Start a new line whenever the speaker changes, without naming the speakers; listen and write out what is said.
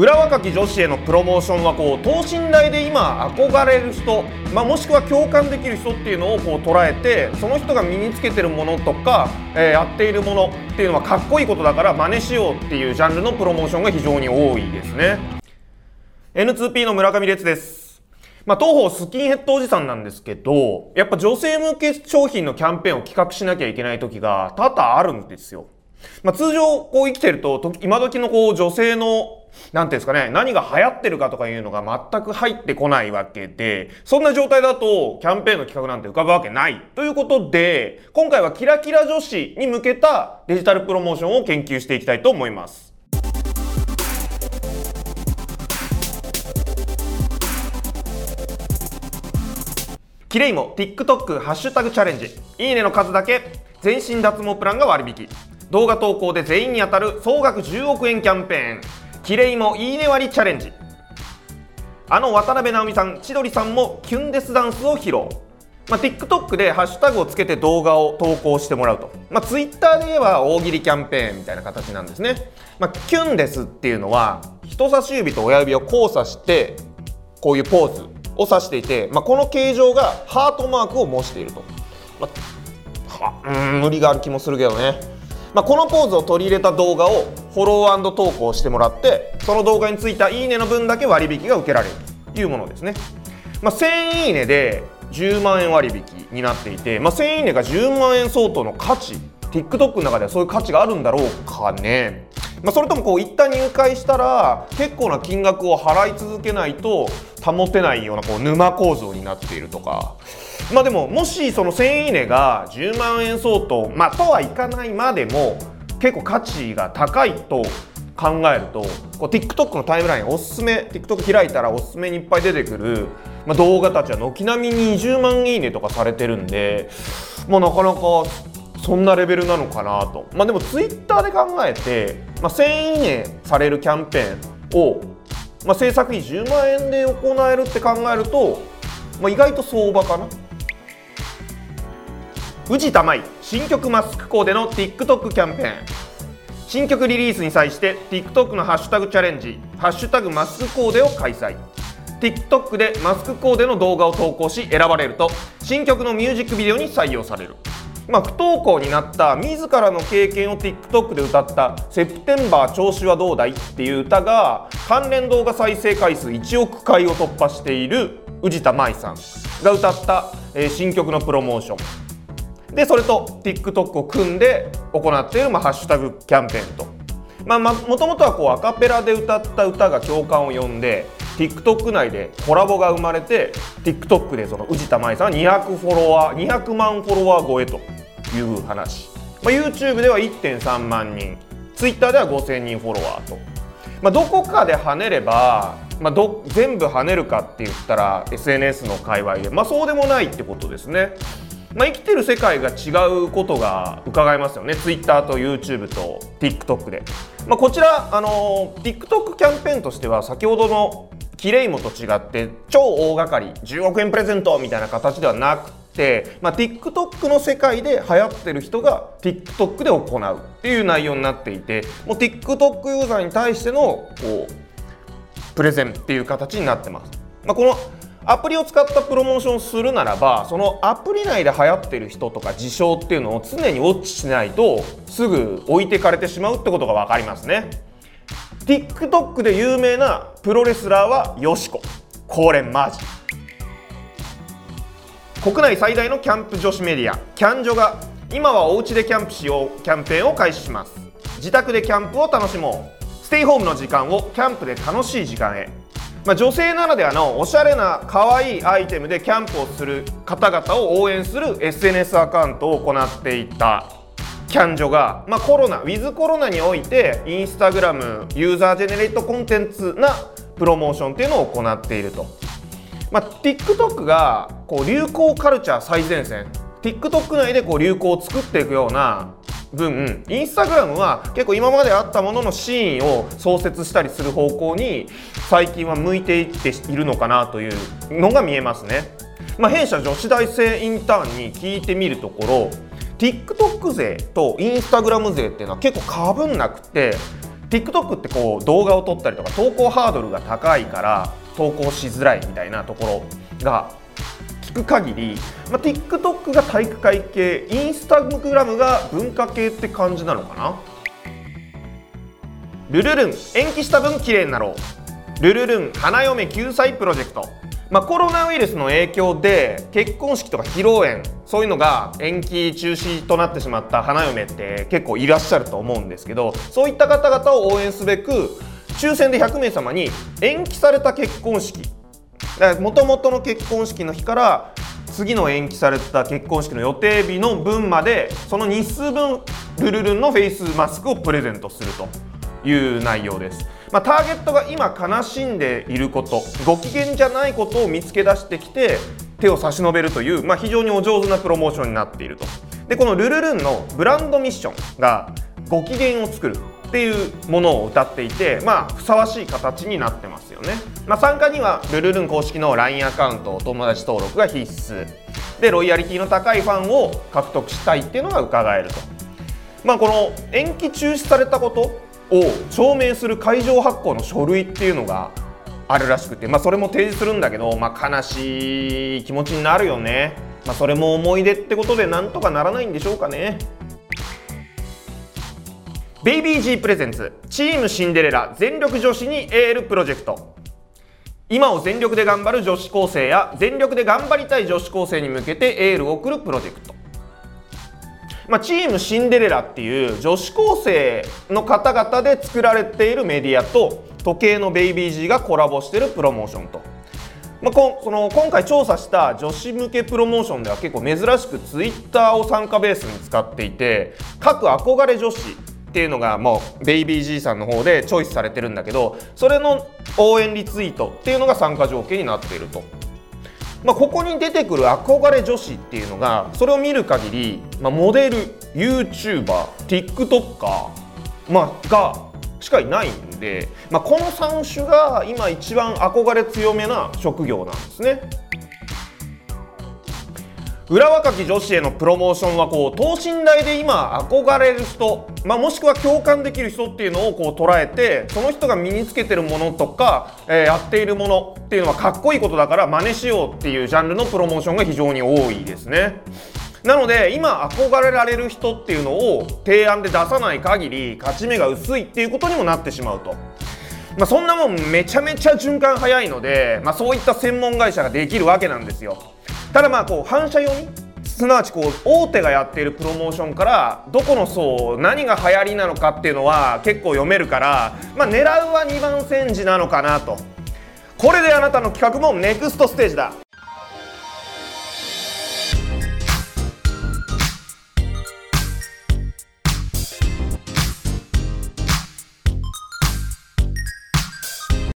裏若き女子へのプロモーションはこう等身大で今憧れる人、まあ、もしくは共感できる人っていうのをこう捉えてその人が身につけてるものとか、えー、やっているものっていうのはかっこいいことだから真似しようっていうジャンルのプロモーションが非常に多いですね N2P の村上烈ですまあ、当方スキンヘッドおじさんなんですけど、やっぱ女性向け商品のキャンペーンを企画しなきゃいけない時が多々あるんですよ。まあ、通常こう生きてると、今時のこう女性のなんていうんですかね、何が流行ってるかとかいうのが全く入ってこないわけで、そんな状態だとキャンペーンの企画なんて浮かぶわけない。ということで、今回はキラキラ女子に向けたデジタルプロモーションを研究していきたいと思います。キレイも TikTok ハッシュタグチャレンジ。いいねの数だけ全身脱毛プランが割引。動画投稿で全員に当たる総額10億円キャンペーン。キレイもいいね割りチャレンジ。あの渡辺直美さん千鳥さんもキュンデスダンスを披露。まあ、TikTok でハッシュタグをつけて動画を投稿してもらうと、まあ、Twitter で言えば大喜利キャンペーンみたいな形なんですね、まあ、キュンデスっていうのは人差し指と親指を交差してこういうポーズを指していて、まあ、この形状がハートマークを模していると、まあ、うん無理がある気もするけどね。まあ、このポーズを取り入れた動画をフォロー投稿してもらってその動画についたいいねの分だけ割引が受けられるというものですね、まあ、1000いいねで10万円割引になっていて、まあ、1000いいねが10万円相当の価値 TikTok の中ではそういう価値があるんだろうかね。まあ、それともこう一旦入会したら結構な金額を払い続けないと保てないようなこう沼構造になっているとか。まあでももしその1000いいねが10万円相当まあとはいかないまでも結構価値が高いと考えるとこう TikTok のタイムラインおすすめ TikTok 開いたらおすすめにいっぱい出てくる、まあ、動画たちは軒並み20万いいねとかされてるんで、まあ、なかなかそんなレベルなのかなと。まあでも Twitter で考えて、まあ、1000いいねされるキャンペーンを、まあ、制作費10万円で行えるって考えると、まあ、意外と相場かな。藤田舞新曲マスクコーデの TikTok キャンペーン。新曲リリースに際して TikTok のハッシュタグチャレンジ「ハッシュタグマスクコーデ」を開催。TikTok でマスクコーデの動画を投稿し選ばれると新曲のミュージックビデオに採用される。まあ、不登校になった自らの経験を TikTok で歌った「セプテンバー調子はどうだい?」っていう歌が関連動画再生回数1億回を突破している宇治田舞さんが歌った、え新曲のプロモーションでそれと TikTok を組んで行っている、まあ、ハッシュタグキャンペーンと。まあ、もともとはこうアカペラで歌った歌が共感を呼んで TikTok 内でコラボが生まれて TikTok でその宇治田舞さんは200フォロワー200万フォロワー超えという話、まあ、YouTube では1.3万人。Twitter では5000人フォロワーと、まあ、どこかで跳ねれば、まあど、全部跳ねるかって言ったら SNS の界隈で、まあ、そうでもないってことですね。まあ、生きてる世界が違うことが伺えますよね。Twitter と YouTube と TikTok で、まあ、こちらあの TikTok キャンペーンとしては先ほどのキレイモと違って超大掛かり10億円プレゼントみたいな形ではなくて、まあ、TikTok の世界で流行ってる人が TikTok で行うっていう内容になっていてもう TikTok ユーザーに対してのこうプレゼンっていう形になってます。まあ、このアプリを使ったプロモーションするならばそのアプリ内で流行ってる人とか事象っていうのを常にウォッチしないとすぐ置いてかれてしまうってことが分かりますね TikTok で有名なプロレスラーはよしこ。これマジ。国内最大のキャンプ女子メディア。キャンジョが今はお家でキャンプしよう。キャンペーンを開始します。自宅でキャンプを楽しもう。ステイホームの時間をキャンプで楽しい時間へ。まあ、女性ならではのおしゃれな可愛いアイテムでキャンプをする方々を応援する SNS アカウントを行っていた。キャンジョが、まあ、コロナウィズコロナにおいてインスタグラムユーザージェネレートコンテンツなプロモーションっていうのを行っていると、まあ、TikTok がこう流行カルチャー最前線 TikTok 内でこう流行を作っていくような分インスタグラムは結構今まであったもののシーンを創設したりする方向に最近は向いていっているのかなというのが見えますね。まあ、弊社女子大生インターンに聞いてみるところ TikTok 勢と Instagram 勢っていうのは結構かぶんなくて TikTok ってこう動画を撮ったりとか投稿ハードルが高いから投稿しづらいみたいなところが聞く限り、まあ、TikTok が体育会系インスタグラムが文化系って感じなのかな？ルルルン延期した分綺麗になろう。ルルルン花嫁救済プロジェクト。まあ、コロナウイルスの影響で結婚式とか披露宴そういうのが延期中止となってしまった花嫁って結構いらっしゃると思うんですけどそういった方々を応援すべく抽選で100名様に延期された結婚式もともとの結婚式の日から次の延期された結婚式の予定日の分までその日数分ルルルンのフェイスマスクをプレゼントするという内容です。まあ、ターゲットが今悲しんでいることご機嫌じゃないことを見つけ出してきて手を差し伸べるという、まあ、非常にお上手なプロモーションになっていると。でこのルルルンのブランドミッションがご機嫌を作るっていうものを歌っていて、まあ、ふさわしい形になってますよね、まあ、参加にはルルルン公式の LINE アカウントお友達登録が必須。でロイヤリティの高いファンを獲得したいっていうのが伺えると、まあ、この延期中止されたことを証明する会場発行の書類っていうのがあるらしくて、まあ、それも提示するんだけど、まあ、悲しい気持ちになるよね、まあ、それも思い出ってことでなんとかならないんでしょうかね。ベイビー G プレゼンツチームシンデレラ全力女子にエールプロジェクト。今を全力で頑張る女子高生や全力で頑張りたい女子高生に向けてエールを送るプロジェクト。まあ、チームシンデレラっていう女子高生の方々で作られているメディアと時計のベイビー G がコラボしてるプロモーションと。まあ、こその今回調査した女子向けプロモーションでは結構珍しくツイッターを参加ベースに使っていて各憧れ女子っていうのがもうベイビー G さんの方でチョイスされてるんだけどそれの応援リツイートっていうのが参加条件になっていると。まあ、ここに出てくる憧れ女子っていうのがそれを見る限り、まあ、モデル YouTuberTikToker、まあ、がしかいないんで、まあ、この3種が今一番憧れ強めな職業なんですね。裏若き女子へのプロモーションはこう等身大で今憧れる人、まあ、もしくは共感できる人っていうのをこう捉えてその人が身につけてるものとか、えー、やっているものっていうのはかっこいいことだから真似しようっていうジャンルのプロモーションが非常に多いですね。なので今憧れられる人っていうのを提案で出さない限り勝ち目が薄いっていうことにもなってしまうと。まあ、そんなもんめちゃめちゃ循環早いので、まあ、そういった専門会社ができるわけなんですよ。ただまあこう反射用にすなわちこう大手がやっているプロモーションからどこの層何が流行りなのかっていうのは結構読めるから、まあ、狙うは2番煎じなのかなと。これであなたの企画もネクストステージだ。